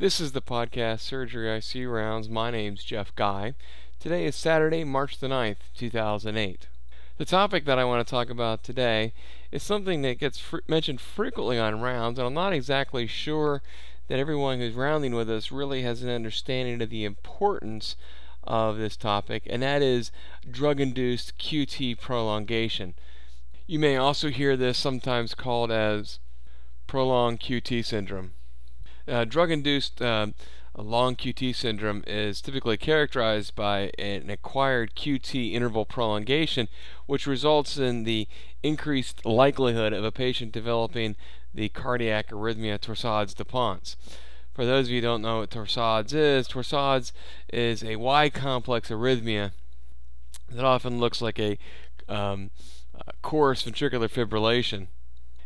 This is the podcast Surgery ICU Rounds. My name's Jeff Guy. Today is Saturday, March the 9th, 2008. The topic that I want to talk about today is something that gets fr- mentioned frequently on rounds, and I'm not exactly sure that everyone who's rounding with us really has an understanding of the importance of this topic, and that is drug induced QT prolongation. You may also hear this sometimes called as prolonged QT syndrome. Uh, drug induced uh, long QT syndrome is typically characterized by an acquired QT interval prolongation, which results in the increased likelihood of a patient developing the cardiac arrhythmia torsades de Pointes. For those of you who don't know what torsades is, torsades is a wide complex arrhythmia that often looks like a um, coarse ventricular fibrillation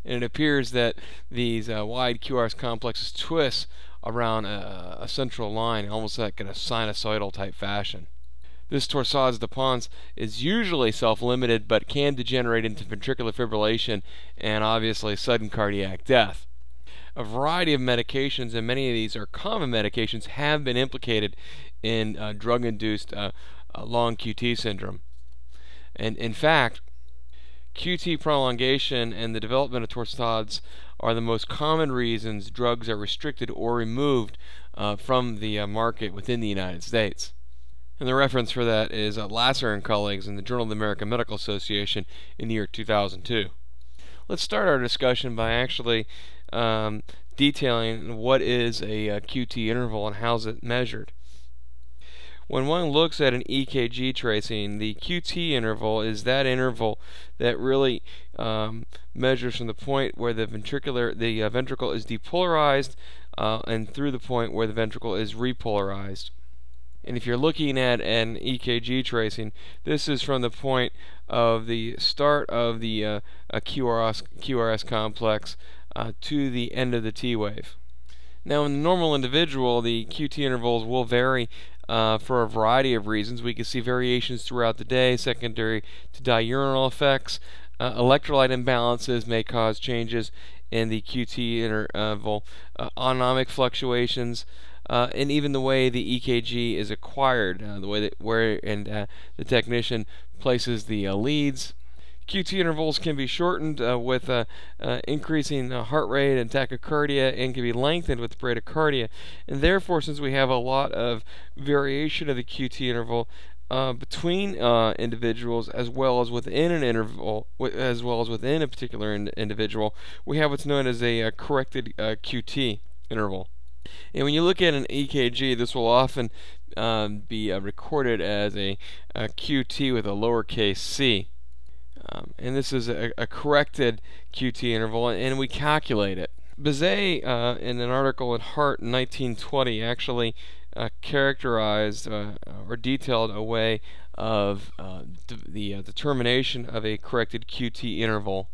and it appears that these uh, wide QRS complexes twist around a, a, central line, almost like in a sinusoidal type fashion. This torsades de Pointes is usually self-limited, but can degenerate into ventricular fibrillation and obviously sudden cardiac death. A variety of medications, and many of these are common medications, have been implicated in uh, drug-induced uh, uh long QT syndrome. And in fact, QT prolongation and the development of torsades are the most common reasons drugs are restricted or removed uh, from the uh, market within the United States. And the reference for that is uh, Lasser and colleagues in the Journal of the American Medical Association in the year 2002. Let's start our discussion by actually um, detailing what is a, a uh, QT interval and how is it measured. When one looks at an EKG tracing, the QT interval is that interval that really um, measures from the point where the ventricular the uh, ventricle is depolarized uh, and through the point where the ventricle is repolarized. And if you're looking at an EKG tracing, this is from the point of the start of the uh, QRS, QRS complex uh, to the end of the T wave. Now, in the normal individual, the QT intervals will vary uh, for a variety of reasons. We can see variations throughout the day, secondary to diurnal effects. Uh, electrolyte imbalances may cause changes in the QT interval, uh, autonomic fluctuations, uh, and even the way the EKG is acquired, uh, the way that where and uh, the technician places the leads QT intervals can be shortened uh, with uh, uh, increasing heart rate and tachycardia and can be lengthened with bradycardia. And therefore, since we have a lot of variation of the QT interval uh, between uh, individuals as well as within an interval, as well as within a particular in- individual, we have what's known as a, a corrected uh, QT interval. And when you look at an EKG, this will often um, be recorded as a, a QT with a lowercase c. Um, and this is a, a, corrected QT interval, and we calculate it. Bazett, uh, in an article in Heart in 1920, actually uh, characterized uh, or detailed a way of uh, d- the uh, determination of a corrected QT interval.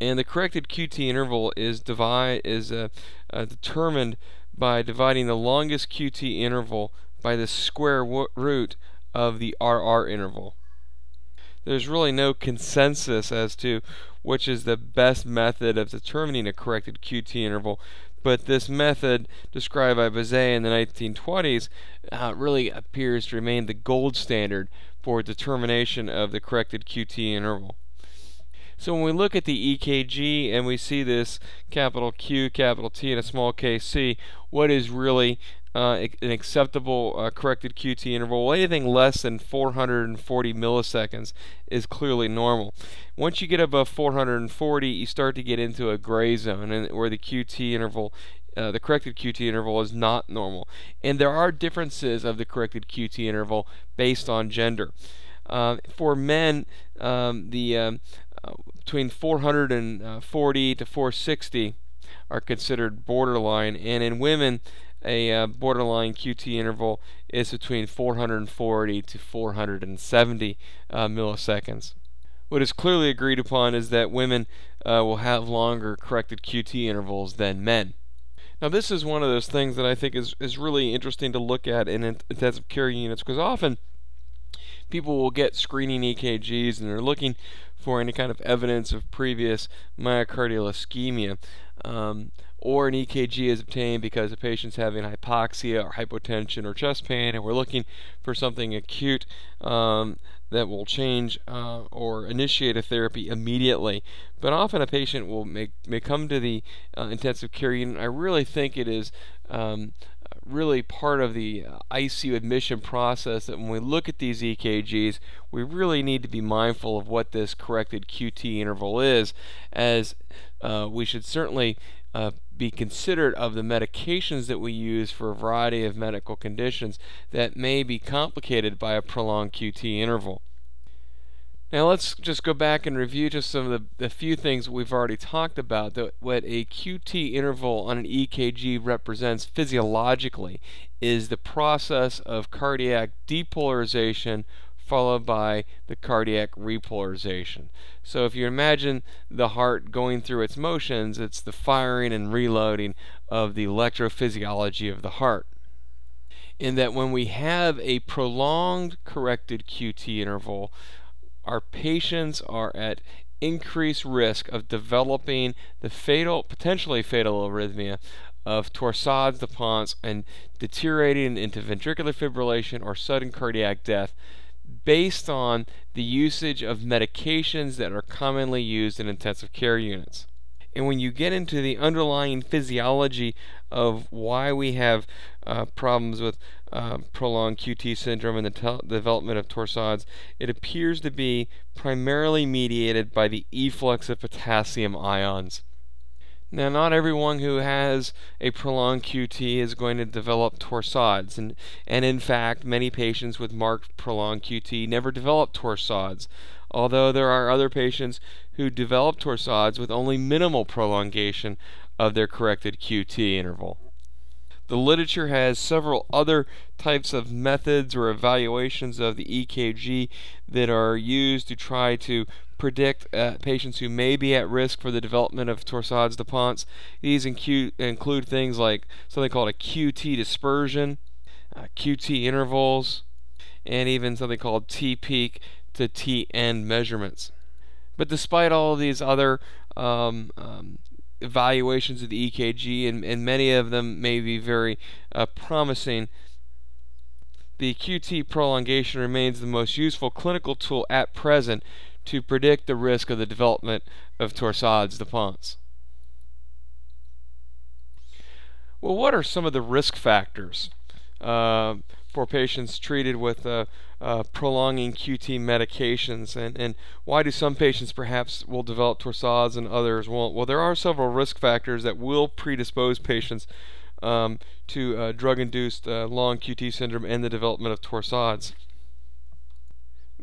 And the corrected QT interval is divide is uh, determined by dividing the longest QT interval by the square root of the RR interval there's really no consensus as to which is the best method of determining a corrected QT interval. But this method, described by Bazett in the 1920s, uh, really appears to remain the gold standard for determination of the corrected QT interval. So when we look at the EKG and we see this capital Q, capital T, and a small kc, what is really uh, an acceptable uh, corrected QT interval. Anything less than 440 milliseconds is clearly normal. Once you get above 440, you start to get into a gray zone, and where the QT interval uh, the corrected QT interval is not normal. And there are differences of the corrected QT interval based on gender. Uh, for men, um, the um, uh, between 440 to 460 are considered borderline, and in women, a uh, borderline QT interval is between 440 to 470 uh, milliseconds. What is clearly agreed upon is that women uh, will have longer corrected QT intervals than men. Now, this is one of those things that I think is, is really interesting to look at in intensive care units because often people will get screening EKGs and they're looking for any kind of evidence of previous myocardial ischemia. Um, or an EKG is obtained because the patient's having hypoxia or hypotension or chest pain, and we're looking for something acute um, that will change uh, or initiate a therapy immediately. But often a patient will may, may come to the uh, intensive care unit. I really think it is um, really part of the uh, ICU admission process that when we look at these EKGs, we really need to be mindful of what this corrected QT interval is, as uh, we should certainly uh, be considerate of the medications that we use for a variety of medical conditions that may be complicated by a prolonged QT interval. Now let's just go back and review just some of the, the few things we've already talked about. The, what a QT interval on an EKG represents physiologically is the process of cardiac depolarization followed by the cardiac repolarization. So if you imagine the heart going through its motions, it's the firing and reloading of the electrophysiology of the heart. In that when we have a prolonged corrected QT interval, our patients are at increased risk of developing the fatal, potentially fatal arrhythmia of torsades de Pointes and deteriorating into ventricular fibrillation or sudden cardiac death based on the usage of medications that are commonly used in intensive care units. And when you get into the underlying physiology of why we have uh, problems with uh, prolonged QT syndrome and the, te- development of torsades, it appears to be primarily mediated by the efflux of potassium ions. Now, not everyone who has a prolonged QT is going to develop torsades, and, and in fact, many patients with marked prolonged QT never develop torsades, although there are other patients who develop torsades with only minimal prolongation of their corrected QT interval. The literature has several other types of methods or evaluations of the EKG that are used to try to predict uh, patients who may be at risk for the development of torsades de Pointes. These include, include things like something called a QT dispersion, uh, QT intervals, and even something called T peak to T end measurements. But despite all of these other um, um, evaluations of the EKG, and, and many of them may be very uh, promising. The QT prolongation remains the most useful clinical tool at present to predict the risk of the development of torsades de Pointes. Well, what are some of the risk factors uh, for patients treated with uh, uh, prolonging QT medications, and, and why do some patients perhaps will develop torsades and others won't? Well, there are several risk factors that will predispose patients um, to uh, drug-induced uh, long QT syndrome and the development of torsades.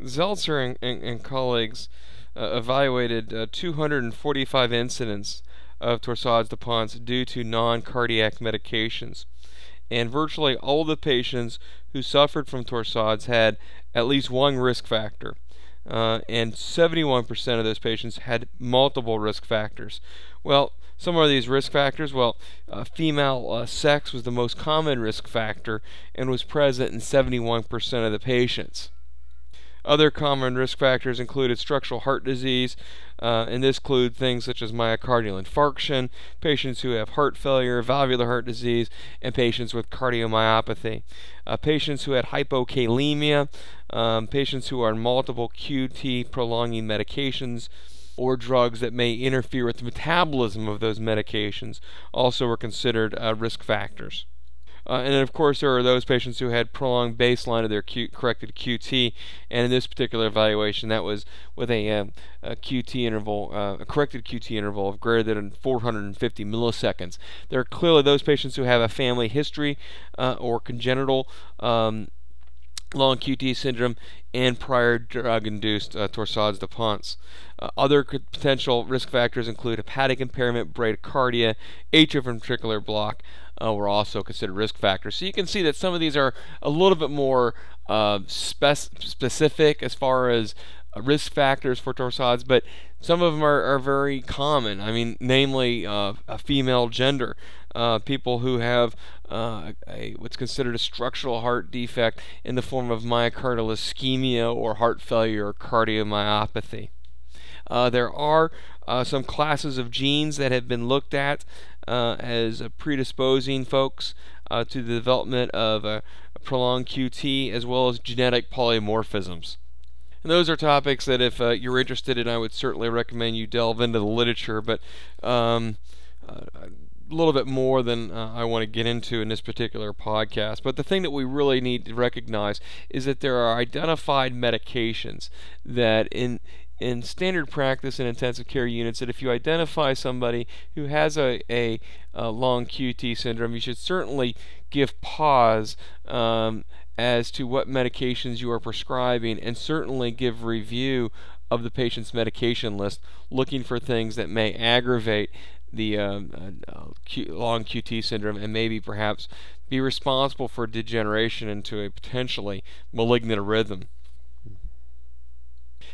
Zeltser and, and, and colleagues uh, evaluated uh, 245 incidents of torsades de Pointes due to non-cardiac medications and virtually all the patients who suffered from torsades had at least one risk factor. Uh, and 71% of those patients had multiple risk factors. Well, some of these risk factors, well, uh, female uh, sex was the most common risk factor and was present in 71% of the patients. Other common risk factors included structural heart disease, uh, and this include things such as myocardial infarction, patients who have heart failure, valvular heart disease, and patients with cardiomyopathy. Uh, patients who had hypokalemia, um, patients who are on multiple QT prolonging medications, or drugs that may interfere with the metabolism of those medications also were considered uh, risk factors. Uh, and then, of course, there are those patients who had prolonged baseline of their Q- corrected QT, and in this particular evaluation, that was with a, um, a QT interval, uh, a corrected QT interval of greater than 450 milliseconds. There are clearly those patients who have a family history uh, or congenital um, long QT syndrome and prior drug-induced uh, torsades de Pointes. Uh, other potential risk factors include hepatic impairment, bradycardia, atrioventricular block, uh, were also considered risk factors. So you can see that some of these are a little bit more uh, spec- specific as far as uh, risk factors for torsades, but some of them are, are very common. I mean, namely uh, a female gender, people who have uh, a, what's considered a structural heart defect in the form of myocardial ischemia or heart failure or cardiomyopathy. Uh, there are uh, some classes of genes that have been looked at uh, as predisposing folks uh, to the development of a, prolonged QT as well as genetic polymorphisms. And those are topics that, if uh, you're interested in, I would certainly recommend you delve into the literature. But um, uh, little bit more than uh, I want to get into in this particular podcast. But the thing that we really need to recognize is that there are identified medications that in in standard practice in intensive care units that if you identify somebody who has a, a, a long QT syndrome, you should certainly give pause um, as to what medications you are prescribing and certainly give review of the patient's medication list, looking for things that may aggravate the um, uh, Q, long QT syndrome and maybe perhaps be responsible for degeneration into a potentially malignant arrhythm.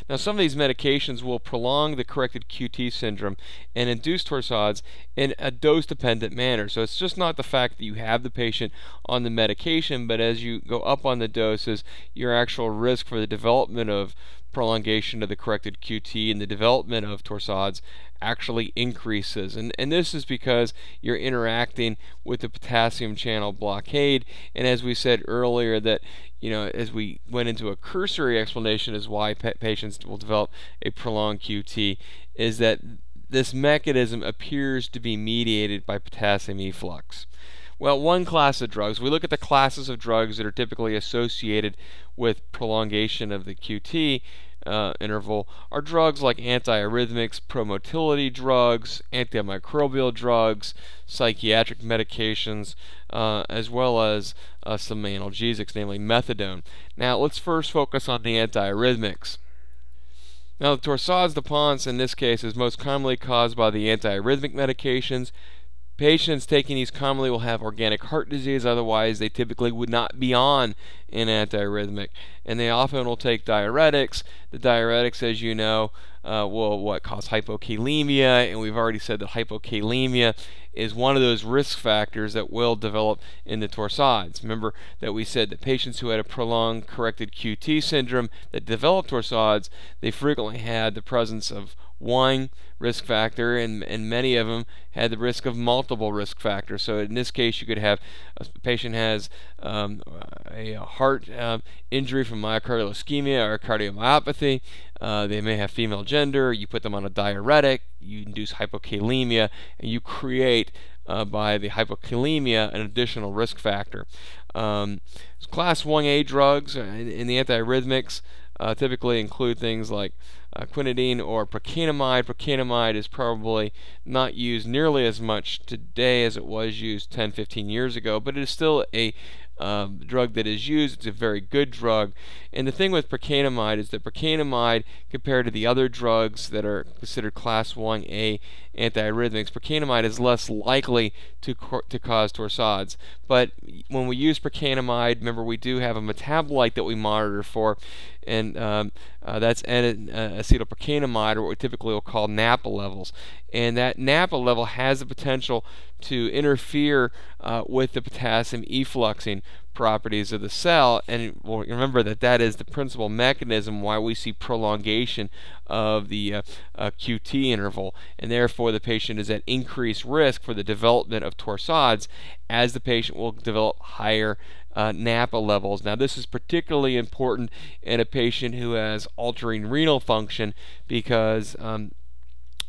Now, some of these medications will prolong the corrected QT syndrome and induce torsades in a dose dependent manner. So, it's just not the fact that you have the patient on the medication, but as you go up on the doses, your actual risk for the development of prolongation of the corrected QT and the development of torsades actually increases. And, and this is because you're interacting with the potassium channel blockade. And as we said earlier, that you know, as we went into a cursory explanation as why patients will develop a prolonged QT, is that this mechanism appears to be mediated by potassium efflux. Well, one class of drugs, we look at the classes of drugs that are typically associated with prolongation of the QT uh, interval, are drugs like antiarrhythmics, promotility drugs, antimicrobial drugs, psychiatric medications, uh, as well as uh, some analgesics, namely methadone. Now, let's first focus on the antiarrhythmics. Now, the torsades de Pointes in this case is most commonly caused by the antiarrhythmic medications Patients taking these commonly will have organic heart disease, otherwise, they typically would not be on an antiarrhythmic. And they often will take diuretics. The diuretics, as you know, uh, will what cause hypokalemia, and we've already said that hypokalemia is one of those risk factors that will develop in the torsades. Remember that we said that patients who had a prolonged corrected QT syndrome that developed torsades, they frequently had the presence of one risk factor, and, and many of them had the risk of multiple risk factors. So in this case, you could have a patient has um, a heart uh, injury from myocardial ischemia or cardiomyopathy. Uh, they may have female gender. You put them on a diuretic. You induce hypokalemia, and you create uh, by the hypokalemia an additional risk factor. Um, class 1A drugs uh, in, in the antiarrhythmics uh, typically include things like uh, quinidine or procainamide. Procainamide is probably not used nearly as much today as it was used 10, 15 years ago, but it is still a um, drug that is used. It's a very good drug. And the thing with procainamide is that procainamide, compared to the other drugs that are considered class 1A antiarrhythmics, procainamide is less likely to, to cause torsades. But when we use procainamide, remember we do have a metabolite that we monitor for, and um, uh, that's N- uh, acetylprocainamide, or what we typically will call NAPA levels. And that NAPA level has the potential to interfere uh, with the potassium effluxing properties of the cell. And remember that that is the principal mechanism why we see prolongation of the uh, uh, QT interval, and therefore the patient is at increased risk for the development of torsades as the patient will develop higher uh, NAPA levels. Now, this is particularly important in a patient who has altering renal function because um,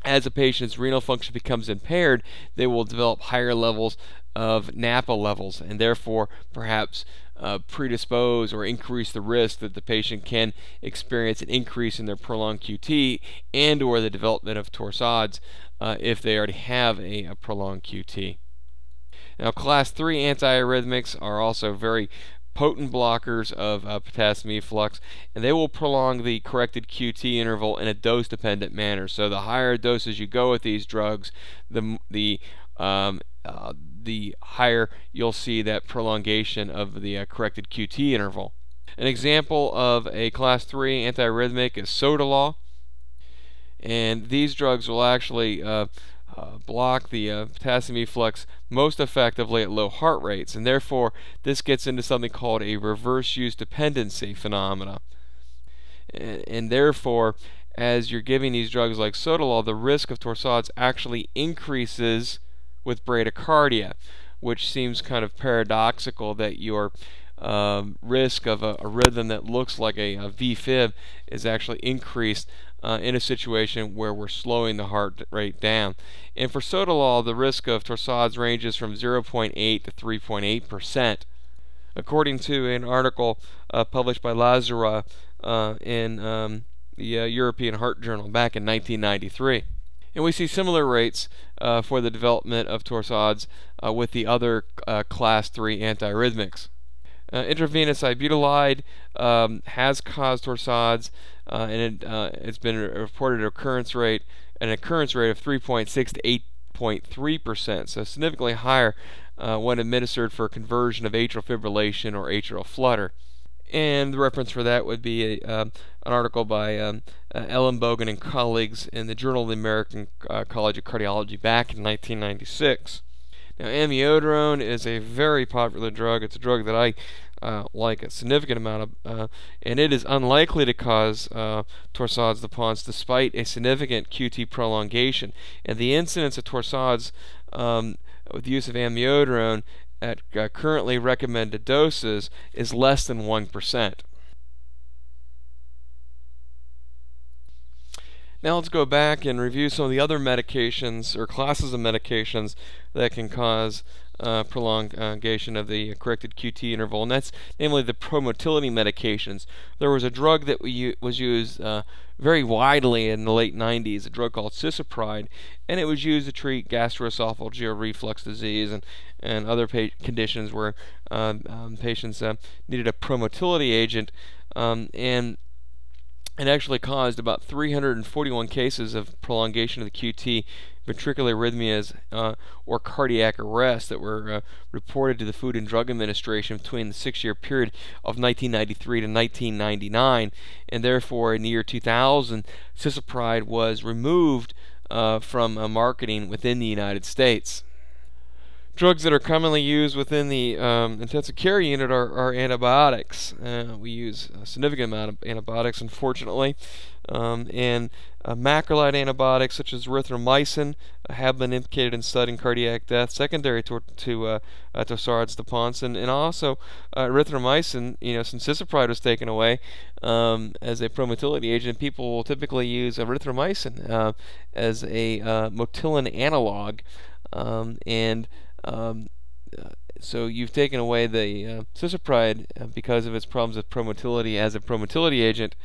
as a patient's renal function becomes impaired, they will develop higher levels of NAPA levels and therefore perhaps uh, predispose or increase the risk that the patient can experience an increase in their prolonged QT and or the development of torsades uh, if they already have a, a prolonged QT. Now, class 3 antiarrhythmics are also very potent blockers of uh, potassium efflux, and they will prolong the corrected QT interval in a dose dependent manner. So, the higher doses you go with these drugs, the, the um, uh, the higher you'll see that prolongation of the uh, corrected QT interval. An example of a class 3 antiarrhythmic is Sotalol, and these drugs will actually uh, uh, block the uh, potassium efflux most effectively at low heart rates, and therefore this gets into something called a reverse use dependency phenomena. And, and therefore, as you're giving these drugs like sotalol, the risk of torsades actually increases with bradycardia, which seems kind of paradoxical that your um, risk of a, a, rhythm that looks like a, a is actually increased uh, in a situation where we're slowing the heart rate down. And for sotalol, the risk of torsades ranges from 0.8 to 3.8 percent, according to an article uh, published by Lazzara uh, in um, the uh, European Heart Journal back in 1993. And we see similar rates uh, for the development of torsades uh, with the other class 3 antiarrhythmics. Uh, intravenous ibutilide um, has caused torsades, uh, and it, uh, it's been reported occurrence rate an occurrence rate of 3.6 to 8.3 percent, so significantly higher uh, when administered for conversion of atrial fibrillation or atrial flutter. And the reference for that would be a, um, an article by um, uh, Ellenbogen and colleagues in the Journal of the American uh, College of Cardiology back in 1996. Now, amiodarone is a very popular drug. It's a drug that I uh, like a significant amount of, uh, and it is unlikely to cause uh, torsades de Pointes despite a significant QT prolongation. And the incidence of torsades um, with the use of amiodarone at uh, currently recommended doses is less than 1%. Now let's go back and review some of the other medications or classes of medications that can cause uh, prolongation of the corrected QT interval, and that's namely the promotility medications. There was a drug that we, was used uh, very widely in the late 90s, a drug called cisapride, and it was used to treat gastroesophageal reflux disease and, and other pa- conditions where um, um, patients uh, needed a promotility agent. Um, and it actually caused about 341 cases of prolongation of the QT ventricular arrhythmias uh, or cardiac arrest that were uh, reported to the Food and Drug Administration between the six year period of 1993 to 1999. And therefore, in the year 2000, cisapride was removed uh, from uh, marketing within the United States. Drugs that are commonly used within the um, intensive care unit are, are antibiotics. Uh, we use a significant amount of antibiotics, unfortunately. Um, and uh, macrolide antibiotics such as erythromycin uh, have been implicated in sudden cardiac death secondary to, to uh, uh. And, and also, uh, erythromycin, you know, since cisapride was taken away um, as a promotility agent, people will typically use erythromycin uh, as a motilin analog. Um, and um, uh, so you've taken away the uh, cisapride uh, because of its problems with promotility as a promotility agent,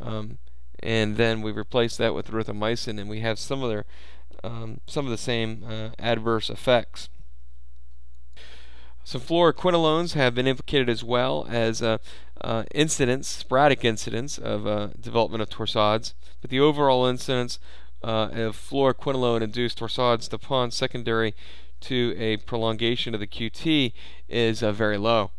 um, and then we replaced that with erythromycin, and we have some of their um, some of the same uh, adverse effects. Some fluoroquinolones have been implicated as well as uh, uh, incidents, sporadic incidents of uh, development of torsades, but the overall incidence uh, of fluoroquinolone-induced torsades de Pointes secondary to a prolongation of the QT is uh, very low.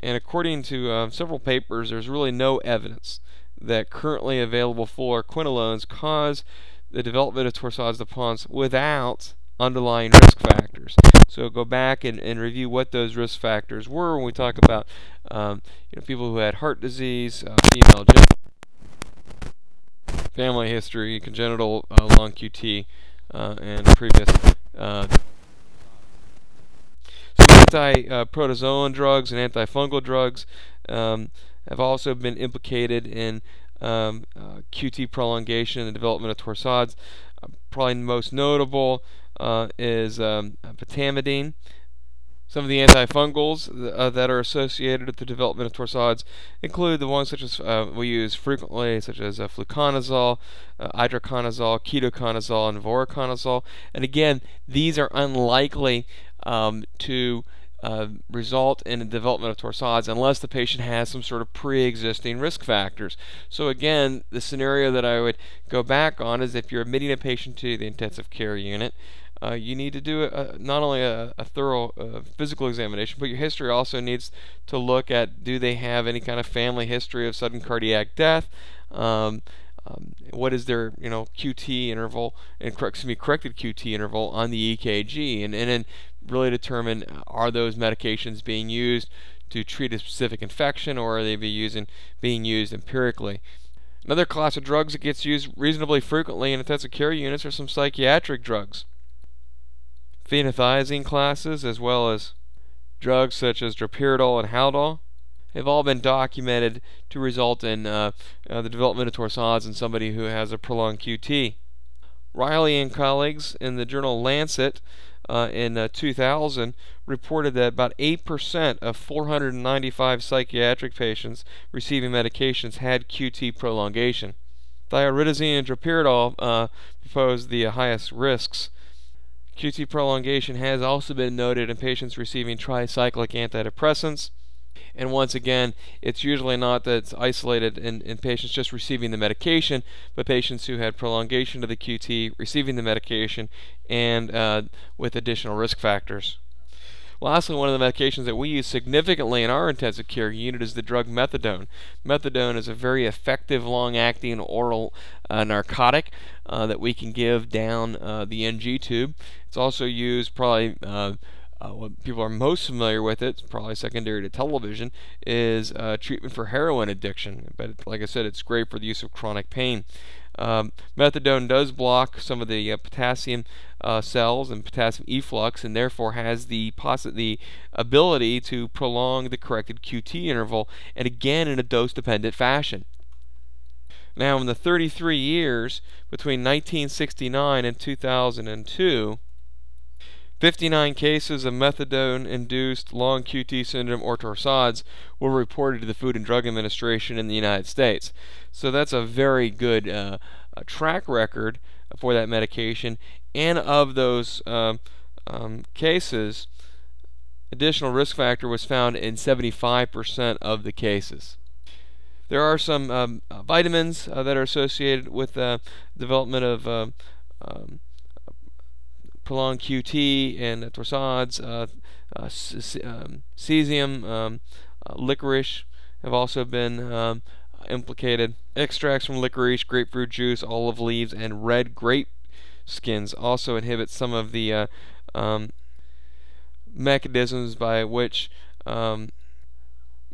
And according to uh, several papers, there's really no evidence that currently available fluoroquinolones cause the development of torsades de Pointes without underlying risk factors. So go back and, and review what those risk factors were when we talk about um, you know, people who had heart disease, uh, female family history, congenital uh, long QT, uh, and previous uh, anti-protozoan drugs and antifungal drugs um, have also been implicated in um, uh, QT prolongation and the development of torsades. Uh, probably most notable uh, is um, Some of the antifungals uh, that are associated with the development of torsades include the ones such as uh, we use frequently, such as uh, fluconazole, uh, itraconazole, ketoconazole, and voriconazole. And again, these are unlikely um, to uh, result in the development of torsades unless the patient has some sort of pre-existing risk factors. So again, the scenario that I would go back on is if you're admitting a patient to the intensive care unit, uh, you need to do a, not only a, a thorough uh, physical examination, but your history also needs to look at do they have any kind of family history of sudden cardiac death. Um, um, what is their you know QT interval and excuse me corrected QT interval on the EKG and and then really determine are those medications being used to treat a specific infection or are they be using being used empirically. Another class of drugs that gets used reasonably frequently in intensive care units are some psychiatric drugs. Phenothiazine classes, as well as drugs such as droperidol and haldol, have all been documented to result in uh, uh, the development of torsades in somebody who has a prolonged QT. Reilly and colleagues in the journal Lancet uh, in uh, 2000 reported that about 8% of 495 psychiatric patients receiving medications had QT prolongation. Thioridazine and droperidol uh, proposed the highest risks. QT prolongation has also been noted in patients receiving tricyclic antidepressants and once again, it's usually not that it's isolated in, in patients just receiving the medication, but patients who had prolongation of the QT, receiving the medication, and uh, with additional risk factors. Lastly, one of the medications that we use significantly in our intensive care unit is the drug methadone. Methadone is a very effective long acting oral uh, narcotic uh, that we can give down uh, the NG tube. It's also used probably uh, what people are most familiar with it, probably secondary to television, is uh, treatment for heroin addiction. But like I said, it's great for the use of chronic pain. Um, methadone does block some of the uh, potassium uh, cells and potassium efflux, and therefore has the possi- the ability to prolong the corrected QT interval, and again in a dose-dependent fashion. Now, in the 33 years between 1969 and 2002, 59 cases of methadone induced long QT syndrome or torsades were reported to the Food and Drug Administration in the United States. So that's a very good uh, track record for that medication. And of those um, um, cases, additional risk factor was found in 75% of the cases. There are some um, uh, vitamins uh, that are associated with the development of um, um, prolonged QT and torsades, uh, uh, um, cesium, um, uh, licorice have also been um, implicated. Extracts from licorice, grapefruit juice, olive leaves, and red grape skins also inhibit some of the uh, um, mechanisms by which um,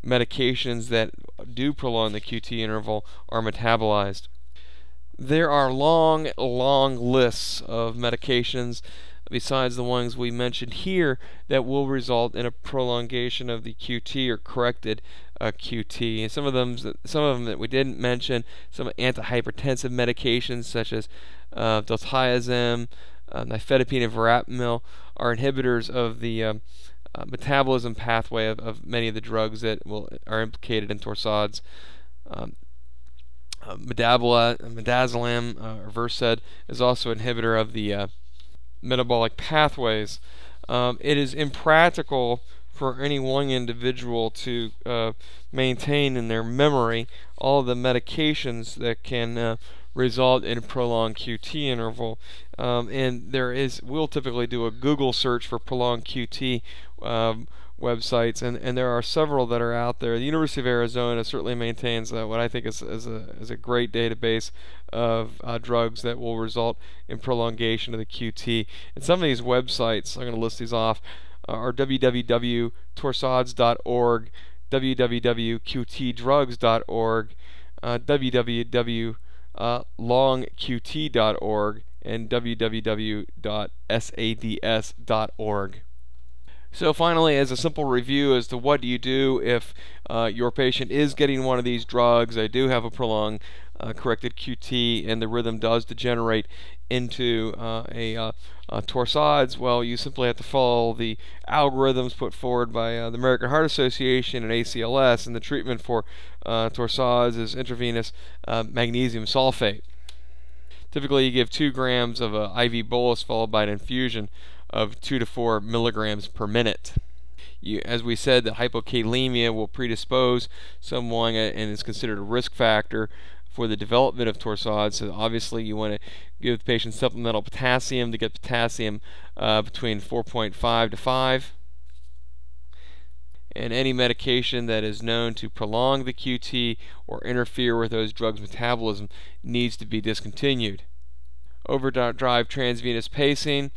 medications that do prolong the QT interval are metabolized. There are long, long lists of medications besides the ones we mentioned here that will result in a prolongation of the QT or corrected uh, QT. And some of them, some of them that we didn't mention, some antihypertensive medications such as uh, diltiazem, uh, nifedipine, and verapamil are inhibitors of the um, uh, metabolism pathway of, of, many of the drugs that will are implicated in torsades. Um, uh, midazolam uh, or Versed is also an inhibitor of the uh, metabolic pathways. Um, it is impractical for any one individual to uh, maintain in their memory all the medications that can uh, result in a prolonged QT interval. Um, and there is, we'll typically do a Google search for prolonged QT. Um, websites, and, and there are several that are out there. The University of Arizona certainly maintains uh, what I think is, is, a, is a great database of uh, drugs that will result in prolongation of the QT. And some of these websites, I'm going to list these off, uh, are www.torsades.org, www.qtdrugs.org, uh, www.longqt.org, and www.sads.org. So finally, as a simple review as to what do you do if uh, your patient is getting one of these drugs, they do have a prolonged uh, corrected QT, and the rhythm does degenerate into uh, a, uh, torsades, well, you simply have to follow the algorithms put forward by uh, the American Heart Association and ACLS, and the treatment for uh, torsades is intravenous magnesium sulfate. Typically, you give 2 grams of an IV bolus followed by an infusion of 2 to 4 milligrams per minute. You, as we said, that hypokalemia will predispose someone and is considered a risk factor for the development of torsades. So obviously, you want to give the patient supplemental potassium to get potassium uh, between 4.5 to 5. And any medication that is known to prolong the QT or interfere with those drugs' metabolism needs to be discontinued. Overdrive transvenous pacing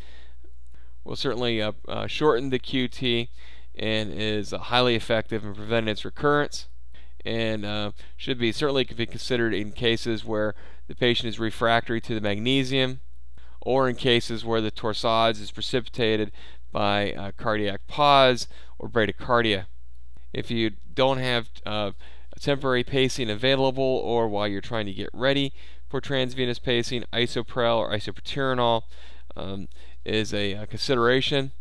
will certainly uh, uh, shorten the QT and is highly effective in preventing its recurrence. and uh, should be certainly be considered in cases where the patient is refractory to the magnesium or in cases where the torsades is precipitated by cardiac pause or bradycardia. If you don't have uh, temporary pacing available or while you're trying to get ready for transvenous pacing, Isuprel or isoproterenol um, is a, a, consideration.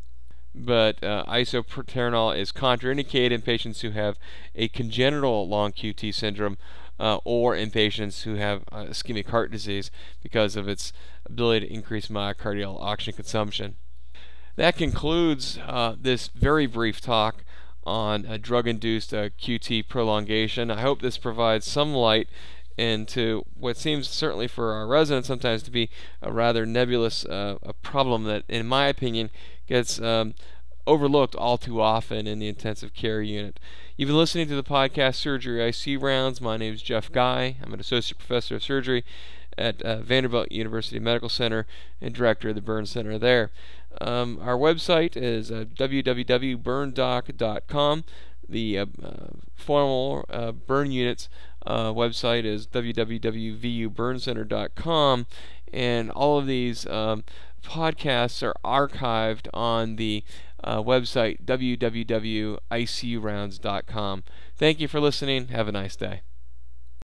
But uh, isoproterenol is contraindicated in patients who have a congenital long QT syndrome uh, or in patients who have uh, ischemic heart disease because of its ability to increase myocardial oxygen consumption. That concludes uh, this very brief talk on drug induced uh, QT prolongation. I hope this provides some light into what seems certainly for our residents sometimes to be a rather nebulous uh, a problem that, in my opinion, gets um, overlooked all too often in the intensive care unit. You've been listening to the podcast Surgery IC Rounds. My name is Jeff Guy. I'm an associate professor of surgery at uh, Vanderbilt University Medical Center and director of the Burn Center there. Um, our website is uh, www.burndoc.com. The uh, uh, formal uh, burn units uh, website is www.vuburncenter.com, and all of these um, podcasts are archived on the uh, website www.icurounds.com. Thank you for listening. Have a nice day.